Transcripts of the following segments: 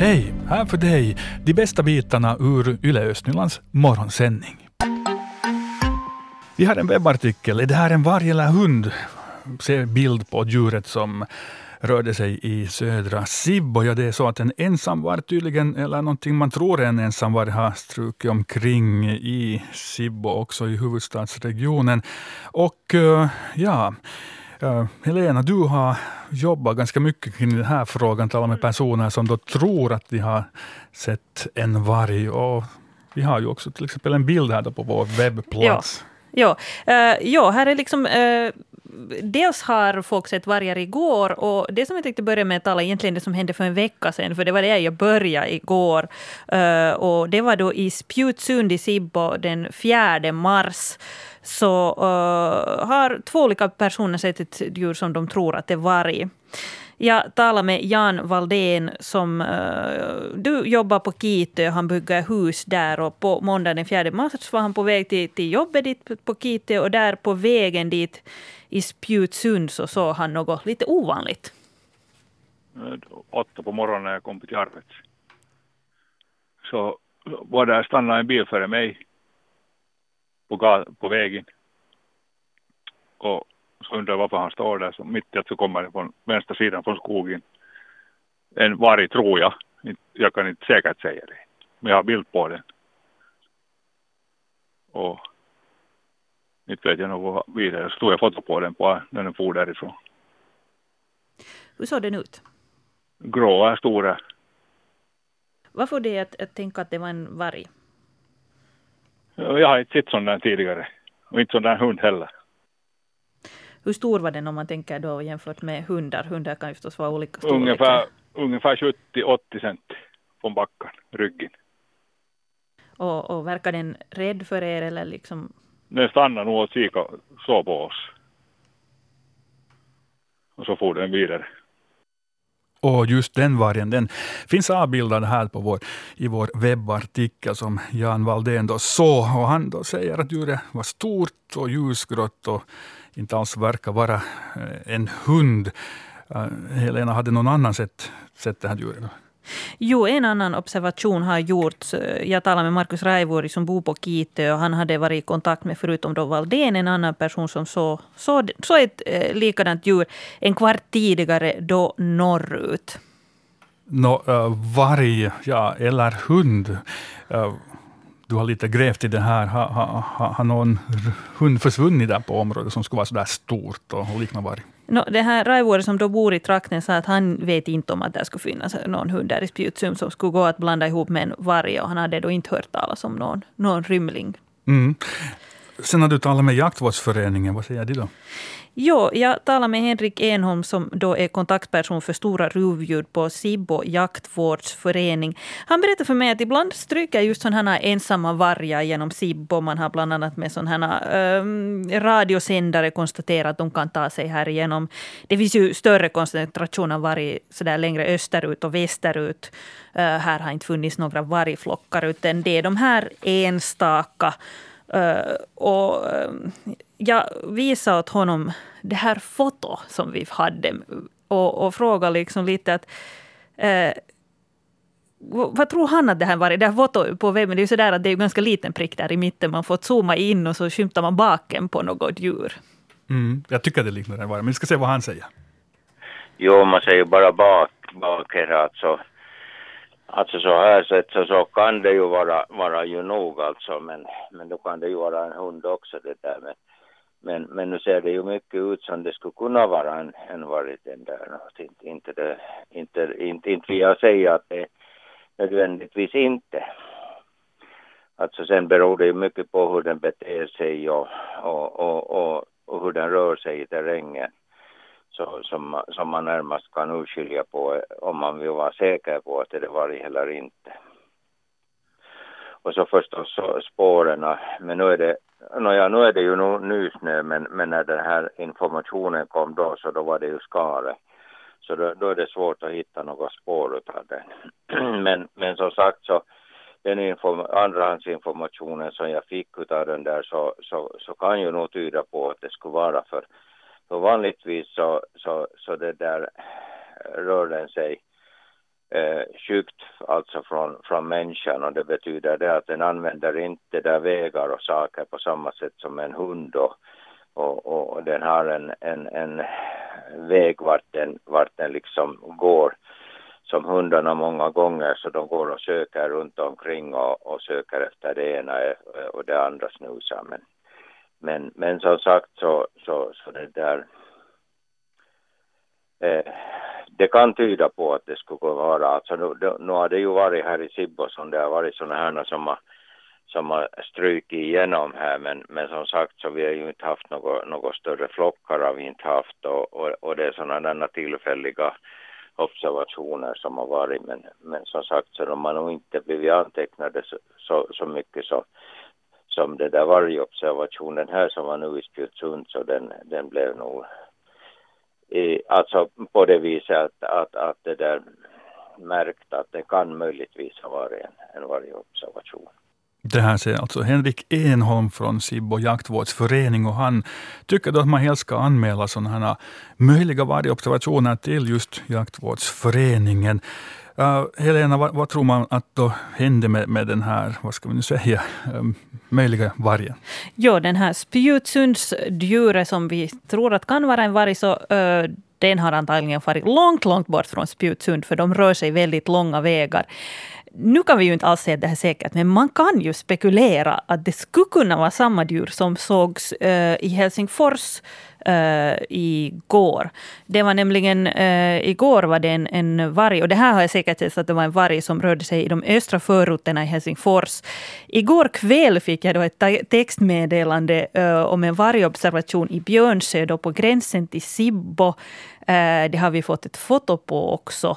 Hej! Här för dig de bästa bitarna ur Yle Östnylands morgonsändning. Vi har en webbartikel. Är det här en varg eller hund? Se bild på djuret som rörde sig i södra Sibbo. Ja, det är så att en ensamvarg tydligen, eller någonting man tror är en ensamvarg, har strukit omkring i Sibbo, också i huvudstadsregionen. Och eh, ja, uh, Helena, du har jobbat ganska mycket kring den här frågan, talat med personer som då tror att de har sett en varg. Och vi har ju också till exempel en bild här på vår webbplats. Ja. Ja, uh, ja här är liksom uh, dels har folk sett vargar igår och det som jag tänkte börja med att tala egentligen det som hände för en vecka sedan, för det var det jag började igår. Uh, och det var då i Spjutsund i Sibbo den 4 mars så uh, har två olika personer sett ett djur som de tror att det är varg. Jag talade med Jan Valdén som uh, du jobbar på Kitö. Han bygger hus där och på måndagen den 4 mars var han på väg till, till jobbet dit på Kitö och där på vägen dit i Spjutsund så såg han något lite ovanligt. Åtta på morgonen när jag kom till arbetet. Så var där stannade en bil före mig på, på vägen. Och så undrar varför han står där. Så mitt i att så kommer det från vänstra sidan från skogen. En varg tror jag. Jag kan inte säkert säga det. Men jag har bild på den. Och inte vet jag nog vidare. Så tog jag foto på den på, när den for därifrån. Hur såg den ut? Gråa, stora. Vad får dig att, att tänka att det var en varg? Jag har inte sett sån där tidigare. Och inte sån där hund heller. Hur stor var den om man tänker då jämfört med hundar? Hundar kan ju förstås vara olika storlekar. Ungefär, ungefär 70-80 cent från backen, ryggen. Och, och verkar den rädd för er eller liksom? Den stannade nog och kikade så på oss. Och så for den vidare. Och just den vargen den finns avbildad här på vår, i vår webbartikel som Jan Valdén då såg. Och han då säger att djuret var stort och ljusgrått och inte alls verkar vara eh, en hund. Eh, Helena, hade någon annan sett, sett det här djuret? Jo, en annan observation har gjorts. Jag talade med Markus Raivuori som bor på Kitö och han hade varit i kontakt med, förutom då Valdén, en annan person som såg så, så ett eh, likadant djur en kvart tidigare då norrut. Nå, uh, varg, ja, eller hund. Uh, du har lite grävt i det här. Har ha, ha, ha någon hund försvunnit där på området som skulle vara så där stort och, och likna varg? No, det här Raivuori som då bor i trakten sa att han vet inte om att det skulle finnas någon hund där i Spjutsum som skulle gå att blanda ihop med en varg. Och han hade då inte hört talas om någon, någon rymling. Mm. Sen har du talat med jaktvårdsföreningen. Vad säger de då? Jo, jag talade med Henrik Enholm som då är kontaktperson för stora rovdjur på Sibbo jaktvårdsförening. Han berättade för mig att ibland stryker just sådana här ensamma vargar genom Sibbo. Man har bland annat med sådana här ehm, radiosändare konstaterat att de kan ta sig här igenom. Det finns ju större koncentration av varg sådär längre österut och västerut. Eh, här har inte funnits några vargflockar utan det är de här enstaka Uh, och uh, jag visade åt honom det här foto som vi hade och, och frågade liksom lite att uh, vad tror han att det här var? Det här fotot på webben, det är ju sådär att det är en ganska liten prick där i mitten. Man får zooma in och så skymtar man baken på något djur. Mm, jag tycker det liknar en varg, men vi ska se vad han säger. Jo, man säger bara bak, bak här alltså. Alltså så här sett så, så kan det ju vara, vara ju nog alltså, men, men då kan det ju vara en hund också det där. Men, men, men nu ser det ju mycket ut som det skulle kunna vara en, en varg den där. Inte, inte, det, inte, inte, inte vill jag säga att det nödvändigtvis inte. Alltså sen beror det ju mycket på hur den beter sig och, och, och, och, och hur den rör sig i terrängen så, som, som man närmast kan urskilja på om man vill vara säker på att det är varg eller inte. Och så förstås så spåren, men nu är det, nåja, nu är det ju nu, nysnö, men, men när den här informationen kom då så då var det ju skare. Så då, då är det svårt att hitta några spår utav den. men, men som sagt så den inform andrahandsinformationen som jag fick utav den där så, så, så kan ju nog tyda på att det skulle vara för för vanligtvis så, så, så det där rör den sig eh, sjukt alltså från, från människan. Och det betyder det att den använder inte där vägar och saker på samma sätt som en hund. Och, och, och den har en, en, en väg vart den, vart den liksom går. Som hundarna många gånger så de går och söker runt omkring och, och söker efter det ena eh, och det andra snusar men, men, men som sagt så, så, så det där eh, kan tyda på att det skulle vara, alltså nu, nu har det ju varit här i Sibbo som det har varit sådana här som har, som har strukit igenom här men, men som sagt så vi har ju inte haft något, något större flockar har vi inte haft och, och, och det är sådana där tillfälliga observationer som har varit men, men som sagt så de har nog inte blivit antecknade så, så, så mycket så, som det där vargobservationen här som var nu i Spjutsund så den, den blev nog i, alltså på det viset att, att, att det där märkt att det kan möjligtvis ha varit en, en vargobservation. Det här säger alltså Henrik Enholm från Sibbo jaktvårdsförening och han tycker då att man helst ska anmäla sådana här möjliga vargobservationer till just jaktvårdsföreningen. Uh, Helena, vad, vad, tror man att då hände med, med den här, vad ska vi nu säga, um, möjliga vargen? Ja, den här spjutsundsdjuret som vi tror att kan vara en varg, så uh, den har antagligen farit långt, långt bort från Spjutsund, för de rör sig väldigt långa vägar. Nu kan vi ju inte alls säga att det här säkert, men man kan ju spekulera att det skulle kunna vara samma djur som sågs uh, i Helsingfors uh, igår. Det var nämligen, uh, igår var det en, en varg, och det här har jag säkert sett att det var en varg som rörde sig i de östra förorterna i Helsingfors. Igår kväll fick jag då ett textmeddelande uh, om en vargobservation i Björnsö, då på gränsen till Sibbo. det har vi fått ett foto på också.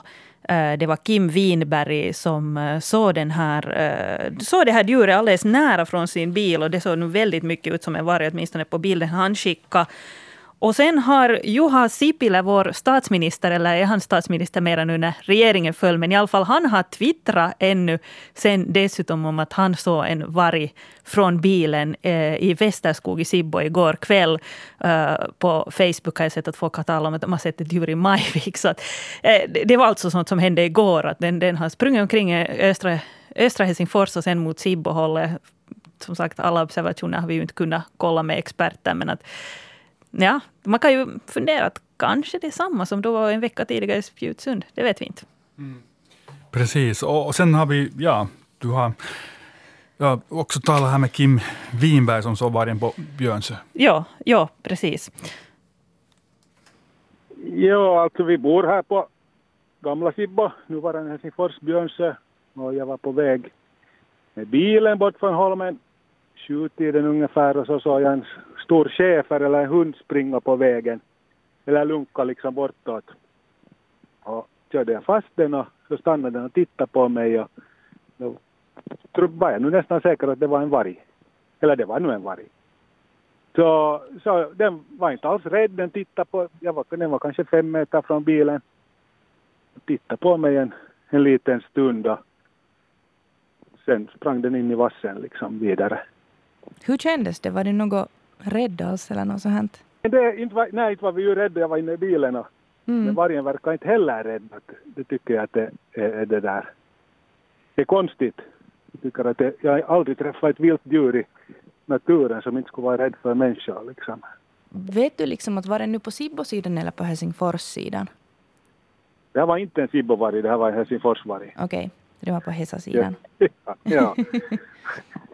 Eh, det var Kim Winberg som eh, såg, den här, eh, såg det här djuret alldeles nära från sin bil och det såg väldigt mycket ut som en varg, åtminstone på bilden han skickade. Och sen har Juha Sipilä, vår statsminister, eller är han statsminister mera nu när regeringen föll, men i alla fall han har twittrat ännu sen dessutom om att han såg en varg från bilen eh, i Västerskog i Sibbo igår kväll. Eh, på Facebook har jag sett att folk har talat om att de har sett ett djur i Majvik. Så att, eh, det var alltså sånt som hände igår, att den, den har sprungit omkring i östra, östra Helsingfors och sen mot Sibbo-hållet. Som sagt, alla observationer har vi ju inte kunnat kolla med experter, men att Ja, man kan ju fundera att kanske det är samma som då var en vecka tidigare i Spjutsund. Det vet vi inte. Mm. Precis, och, sen har vi, ja, du har jag också talat här med Kim Winberg som såg vargen på Björnsö. Ja, ja, precis. Ja, alltså vi bor här på gamla Sibbo, nuvarande Helsingfors, Björnsö. Och jag var på väg med bilen bort från Holmen sjutiden ungefär och så såg jag en stor schäfer eller en hund springa på vägen. Eller lunka liksom bortåt. Och körde jag fast den och så stannade den och tittade på mig och då var jag nu nästan säker att det var en varg. Eller det var nu en varg. Så, så den var inte alls rädd, den tittade på, jag var, den var kanske fem meter från bilen. Tittade på mig en, en liten stund och sen sprang den in i vassen liksom vidare. Hur kändes det? Var du något rädd alls eller något sånt? Det, inte var, nej, inte var vi ju rädda. Jag var inne i bilen och mm. men vargen verkar inte heller rädd. Det tycker jag att det är det där. Det är konstigt. Jag tycker att det, jag har aldrig träffat ett vilt djur i naturen som inte skulle vara rädd för människor. Liksom. Vet du liksom att var den nu på Sibbo-sidan eller på Helsingfors-sidan? Det här var inte en Sibbo-varg, det här var en Helsingfors-varg. Okej, okay. Det var på Hesa-sidan. ja. ja.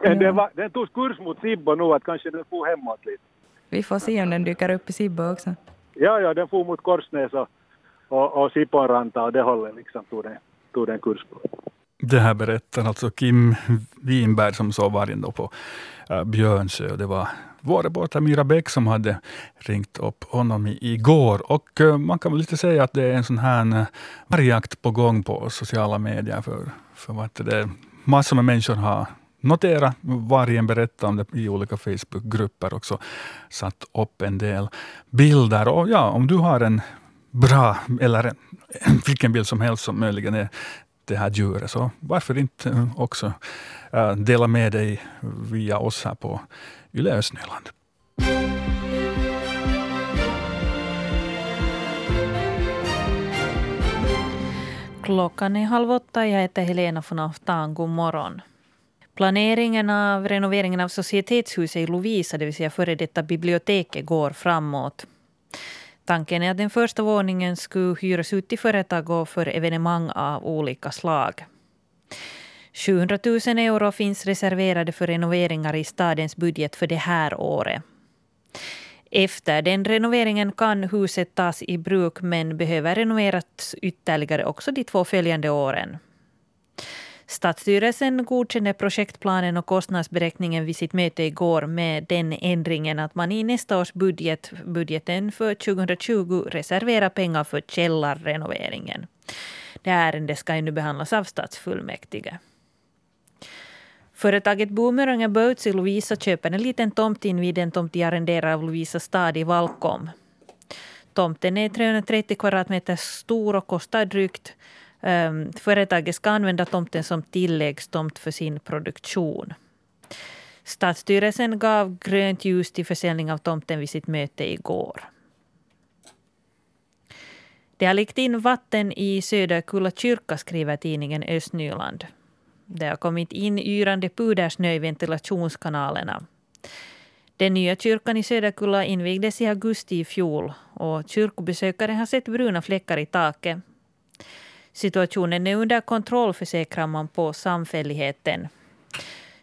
Men den, var, den tog kurs mot Sibbo nu, att kanske den får hemåt lite. Vi får se om den dyker upp i Sibbo också. Ja, ja, den får mot Korsnäs och, och, och Siponranta och det hållet liksom tog den, tog den kurs på. Det här berättar alltså Kim Winberg som såg vargen då på äh, Björnsö. Det var vår reporter Mira Bäck som hade ringt upp honom igår. Och äh, man kan väl lite säga att det är en sån här eh, vargjakt på gång på sociala medier. För, för att det massor med människor har noterat. vargen, berättat om det i olika Facebookgrupper också. Satt upp en del bilder. Och ja, om du har en bra, eller en, vilken bild som helst som möjligen är det här djuret, så varför inte eh, också eh, dela med dig via oss här på Yle Östnyland. Klockan är halv åtta. Jag heter Helena von Aftan. God morgon. Planeringen av renoveringen av Societetshuset i Lovisa, det vill säga före detta biblioteket, går framåt. Tanken är att den första våningen skulle hyras ut till företag och för evenemang av olika slag. 700 000 euro finns reserverade för renoveringar i stadens budget för det här året. Efter den renoveringen kan huset tas i bruk men behöver renoveras ytterligare också de två följande åren. Stadsstyrelsen godkände projektplanen och kostnadsberäkningen vid sitt möte igår med den ändringen att man i nästa års budget, budgeten för 2020, reserverar pengar för källarrenoveringen. Det här ärendet ska nu behandlas av stadsfullmäktige. Företaget Boomerang Boats i Lovisa köper en liten tomt invid den tomt de arrenderar av Lovisa stad i Valkom. Tomten är 330 kvadratmeter stor och kostar drygt Ehm, företaget ska använda tomten som tilläggstomt för sin produktion. Stadsstyrelsen gav grönt ljus till försäljning av tomten vid sitt möte igår. Det har läckt in vatten i Söderkulla kyrka, skriver tidningen Östnyland. Det har kommit in yrande pudersnö i ventilationskanalerna. Den nya kyrkan i Söderkulla invigdes i augusti i fjol och kyrkobesökare har sett bruna fläckar i taket. Situationen är under kontroll, försäkrar man på samfälligheten.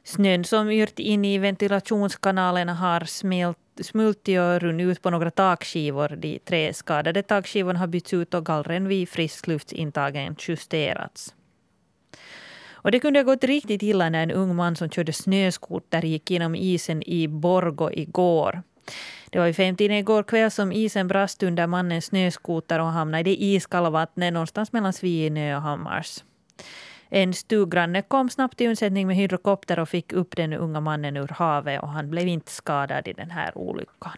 Snön som yrt in i ventilationskanalerna har smält, smultit och runnit ut på några takskivor. De tre skadade takskivorna har bytts ut och gallren vid friskluftsintagen justerats. Och det kunde ha gått riktigt illa när en ung man som körde snöskoter gick genom isen i Borgo igår. Det var i femtiden igår kväll som isen brast under mannens snöskoter och hamnade i det iskalla vattnet någonstans mellan Svinö och Hammars. En stuggranne kom snabbt till undsättning med hydrokopter och fick upp den unga mannen ur havet och han blev inte skadad i den här olyckan.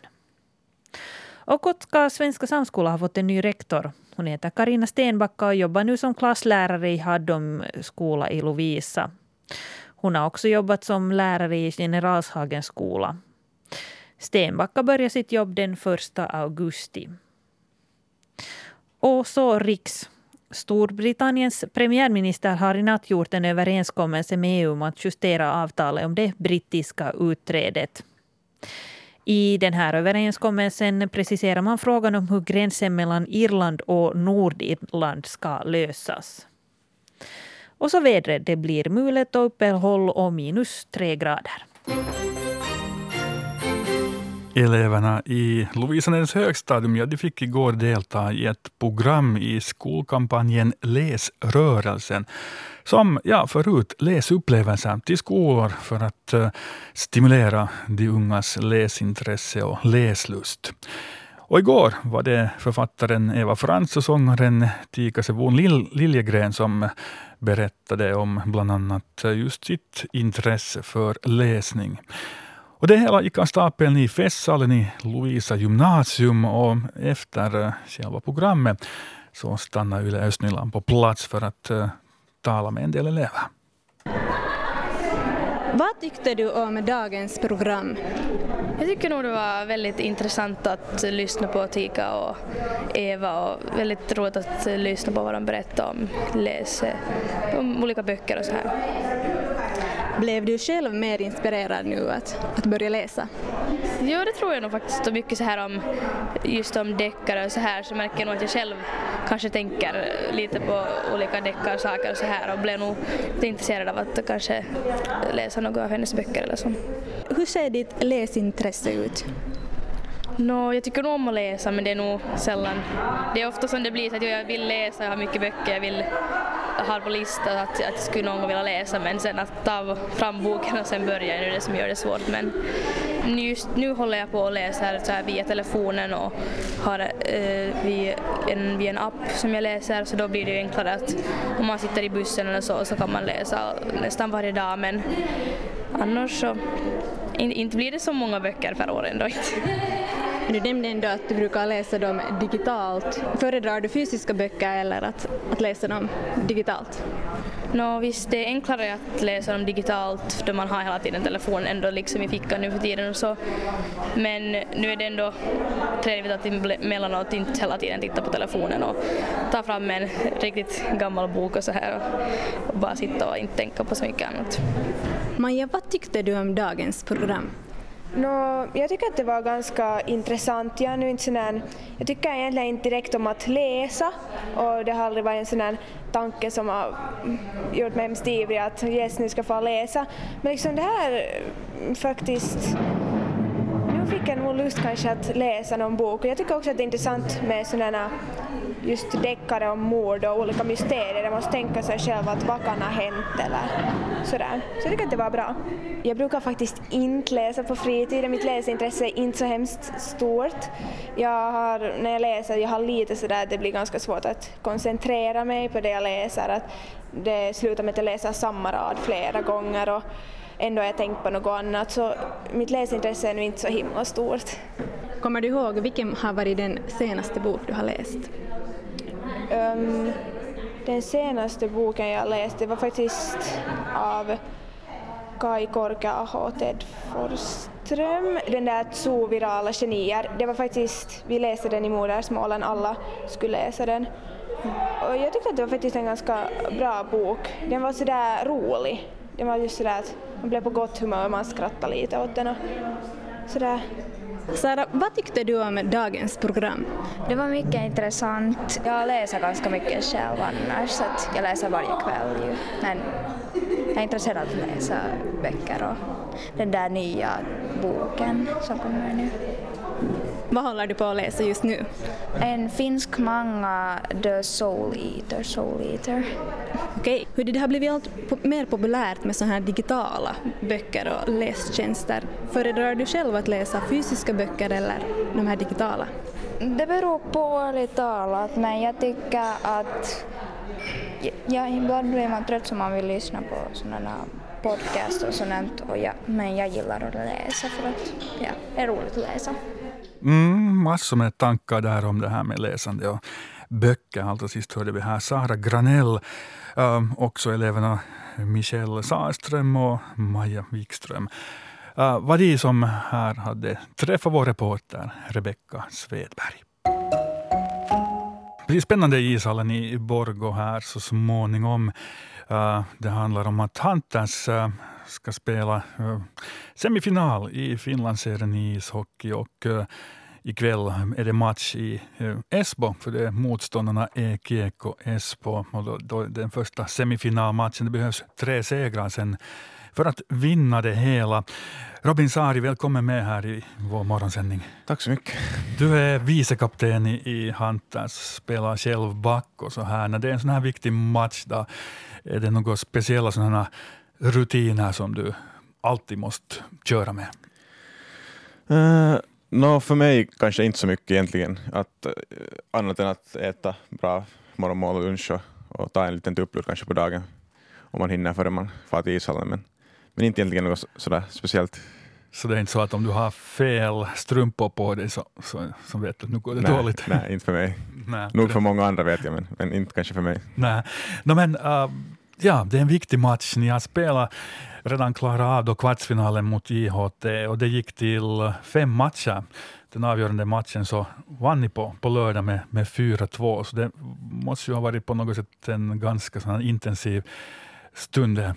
Och Kotka Svenska Samskola har fått en ny rektor. Hon heter Karina Stenbacka och jobbar nu som klasslärare i Haddom skola i Lovisa. Hon har också jobbat som lärare i Generalshagens skola. Stenbacka börjar sitt jobb den 1 augusti. Och så Riks. Storbritanniens premiärminister har i natt gjort en överenskommelse med EU om att justera avtalet om det brittiska utträdet. I den här överenskommelsen preciserar man frågan om hur gränsen mellan Irland och Nordirland ska lösas. Och så vädret. Det blir mulet och uppehåll och minus tre grader. Eleverna i Lovisanäs högstadium ja, de fick igår delta i ett program i skolkampanjen Läsrörelsen som ja, för ut läsupplevelser till skolor för att uh, stimulera de ungas läsintresse och läslust. Och igår var det författaren Eva Frans och sångaren Tika Sevon Liljegren som berättade om bland annat just sitt intresse för läsning. Och det hela gick av stapeln i festsalen i Lovisa gymnasium och efter uh, själva programmet så stannade Yle Östnyland på plats för att uh, tala med en del elever. Vad tyckte du om dagens program? Jag tycker nog det var väldigt intressant att lyssna på Tika och Eva och väldigt roligt att lyssna på vad de berättar om, läs, om olika böcker och så här. Blev du själv mer inspirerad nu att, att börja läsa? Jo, det tror jag nog faktiskt. Och mycket så här om just om deckare och så här så märker jag nog att jag själv kanske tänker lite på olika deckarsaker och så här och blev nog intresserad av att kanske läsa några av hennes böcker eller så. Hur ser ditt läsintresse ut? No, jag tycker nog om att läsa men det är nog sällan. Det är ofta som det blir så att jag vill läsa, jag har mycket böcker, jag vill har på listan att, att jag skulle någon gång vilja läsa men sen att ta fram boken och sen börja är det som gör det svårt. Men just nu håller jag på att läsa så här via telefonen och har eh, via, en, via en app som jag läser så då blir det ju enklare att om man sitter i bussen eller så så kan man läsa nästan varje dag men annars så inte blir det så många böcker per år ändå inte. Du nämnde ändå att du brukar läsa dem digitalt. Föredrar du fysiska böcker eller att, att läsa dem digitalt? Nå visst, det är enklare att läsa dem digitalt då man har hela tiden telefonen ändå liksom i fickan nu för tiden och så. Men nu är det ändå trevligt att emellanåt inte hela tiden titta på telefonen och ta fram en riktigt gammal bok och så här och bara sitta och inte tänka på så mycket annat. Maja, vad tyckte du om dagens program? No, jag tycker att det var ganska intressant. Jag, nu inte sån jag tycker egentligen inte direkt om att läsa och det har aldrig varit en sån tanke som har gjort mig hemskt ivrig att yes, nu ska få läsa. Men liksom det här eh, faktiskt fick en nog lust kanske att läsa någon bok jag tycker också att det är intressant med sådana just deckare om mord och olika mysterier där man måste tänka sig själv att vad kan ha hänt eller sådär. Så jag tycker att det var bra. Jag brukar faktiskt inte läsa på fritiden, mitt läsintresse är inte så hemskt stort. Jag har, när jag läser, jag har lite sådär att det blir ganska svårt att koncentrera mig på det jag läser. Att det slutar med att jag läser samma rad flera gånger och ändå har jag tänkt på något annat så mitt läsintresse är nu inte så himla stort. Kommer du ihåg vilken har varit den senaste bok du har läst? Um, den senaste boken jag läste var faktiskt av Kai Korkeaho och Ted Forsström, den där två virala genier. Det var faktiskt, vi läste den i modersmålen, alla skulle läsa den. Och jag tyckte att det var faktiskt en ganska bra bok. Den var sådär rolig. Den var just sådär att man blev på gott humör och man skrattade lite åt den och sådär Sara, vad tyckte du om dagens program? Det var mycket intressant. Jag läser ganska mycket själv annars, så att jag läser varje kväll ju. Men jag är intresserad av att läsa böcker och den där nya boken som kommer nu. Vad håller du på att läsa just nu? En finsk manga, The Soul Eater. Soul Eater. Okej, hur det har blivit allt mer populärt med sådana här digitala böcker och lästjänster. Föredrar du själv att läsa fysiska böcker eller de här digitala? Det beror på ärligt talat, men jag tycker att ja, ibland blir man trött så man vill lyssna på sådana podcast och sånt, och ja, men jag gillar att läsa för att ja, det är roligt att läsa. Mm, massor med tankar där om det här med läsande och böcker. Allra sist hörde vi här Sara Granell, um, också eleverna Michelle Sahlström och Maja Wikström. Äh, var de som här hade träffat vår reporter Rebecka Svedberg. Det blir spännande i ishallen i Borgo här så småningom. Uh, det handlar om att Hunters uh, ska spela uh, semifinal i Finlandsserien i ishockey och uh, ikväll är det match i uh, Esbo för det är motståndarna Kiekko Esbo. Och då, då, den första semifinalmatchen, det behövs tre segrar sen för att vinna det hela. Robin Sari, välkommen med här i vår morgonsändning. Tack så mycket. Du är vicekapten i, i Hunters, spelar själv back och så här. När det är en sån här viktig match, då, är det några speciella sådana rutiner som du alltid måste köra med? Uh, no, för mig kanske inte så mycket egentligen, att, uh, annat än att äta bra morgonmål och lunch och, och ta en liten tupplur kanske på dagen om man hinner före man far till ishallen. Men, men inte egentligen något sådär speciellt. Så det är inte så att om du har fel strumpor på dig så, så, så vet du att nu går det nej, dåligt? Nej, inte för mig. Nej, Nog för många andra vet jag, men, men inte kanske för mig. Nej. No, men, uh, ja, det är en viktig match. Ni har spelat, redan klarat av då kvartsfinalen mot JHT och det gick till fem matcher. Den avgörande matchen så vann ni på, på lördag med, med 4-2, så det måste ju ha varit på något sätt en ganska sån intensiv stund.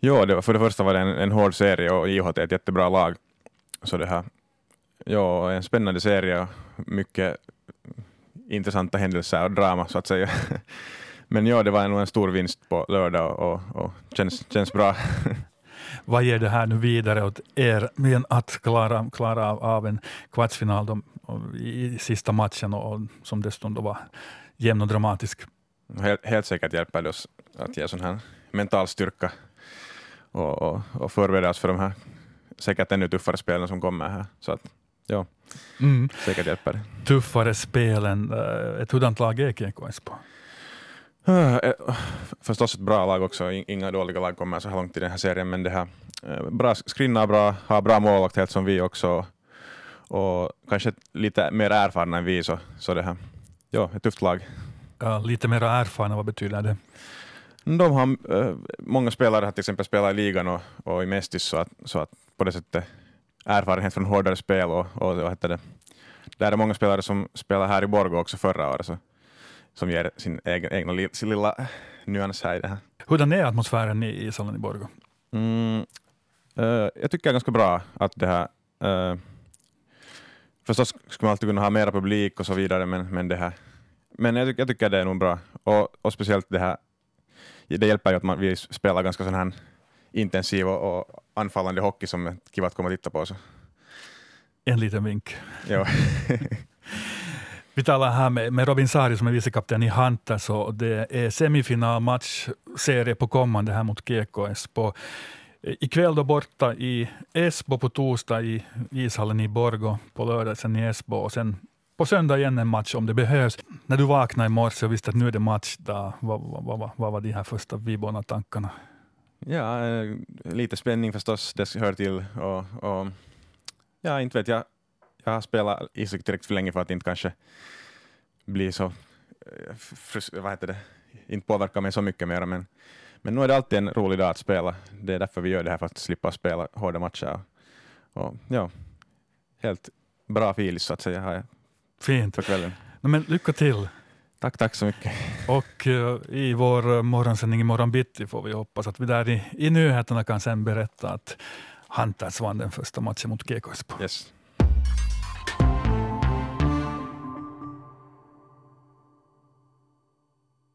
Ja, det var, för det första var det en, en hård serie och JHT är ett jättebra lag. Så det här, ja, en spännande serie och mycket intressanta händelser och drama så att säga. Men ja, det var nog en stor vinst på lördag och, och, känns, känns bra. Vad ger det här nu vidare åt er att klara, klara av en kvartsfinal då, i sista matchen och, och som dessutom då var jämn och dramatisk? Helt, helt säkert hjälper det oss att ge sån här mental styrka och, och, och förbereda oss för de här säkert ännu tuffare spelen som kommer här. Så att, ja, mm. säkert hjälper det. Tuffare spelen, eh, ett hurdant lag är GK Esbo? Uh, förstås ett bra lag också, inga dåliga lag kommer så här långt i den här serien, men det här uh, bra skrinnar bra, har bra målvakt helt som vi också och kanske lite mer erfarna än vi, så, så det här, ja, ett tufft lag. Uh, lite mer erfarna, vad betyder det? De har, äh, många spelare har till exempel spelat i ligan och, och i Mestis så att, så att på det sättet erfarenhet från hårdare spel och, och vad heter det, där är många spelare som spelar här i Borgå också förra året så, som ger sin egen, egna lilla nyans här i det här. Hurdan är atmosfären i ishallen i Borgå? Mm, uh, jag tycker det är ganska bra att det här uh, Förstås skulle man alltid kunna ha mera publik och så vidare, men, men, det här, men jag, jag tycker det är nog bra. Och, och speciellt det här, det hjälper ju att man, vi spelar ganska sån här intensiv och, och anfallande hockey som är kiva att komma och titta på. Så. En liten vink. Ja. Vi talar här med, med Robin Sari som är vicekapten i Hunters och det är semifinalmatch, serie på kommande här mot GKS Esbo. Eh, ikväll då borta i Esbo, på torsdag i ishallen i Borgo, på lördag sen i Esbo och sen på söndag igen en match om det behövs. När du vaknade i morse och visste att nu är det matchdag, vad, vad, vad, vad var de här första vibona tankarna? Ja, eh, lite spänning förstås, det hör till. Och, och, ja, inte vet jag. Jag har spelat ishockey tillräckligt för länge för att inte kanske bli så, eh, vad heter det, inte påverka mig så mycket mer, men men nu är det alltid en rolig dag att spela. Det är därför vi gör det här, för att slippa spela hårda matcher. Och, och ja, helt bra filis så att säga har jag Fint. för kvällen. Men lycka till. Tack, tack så mycket. Och uh, i vår morgonsändning imorgon bitti får vi hoppas att vi där i, i nyheterna kan sen berätta att Hunters vann den första matchen mot GKS. Yes.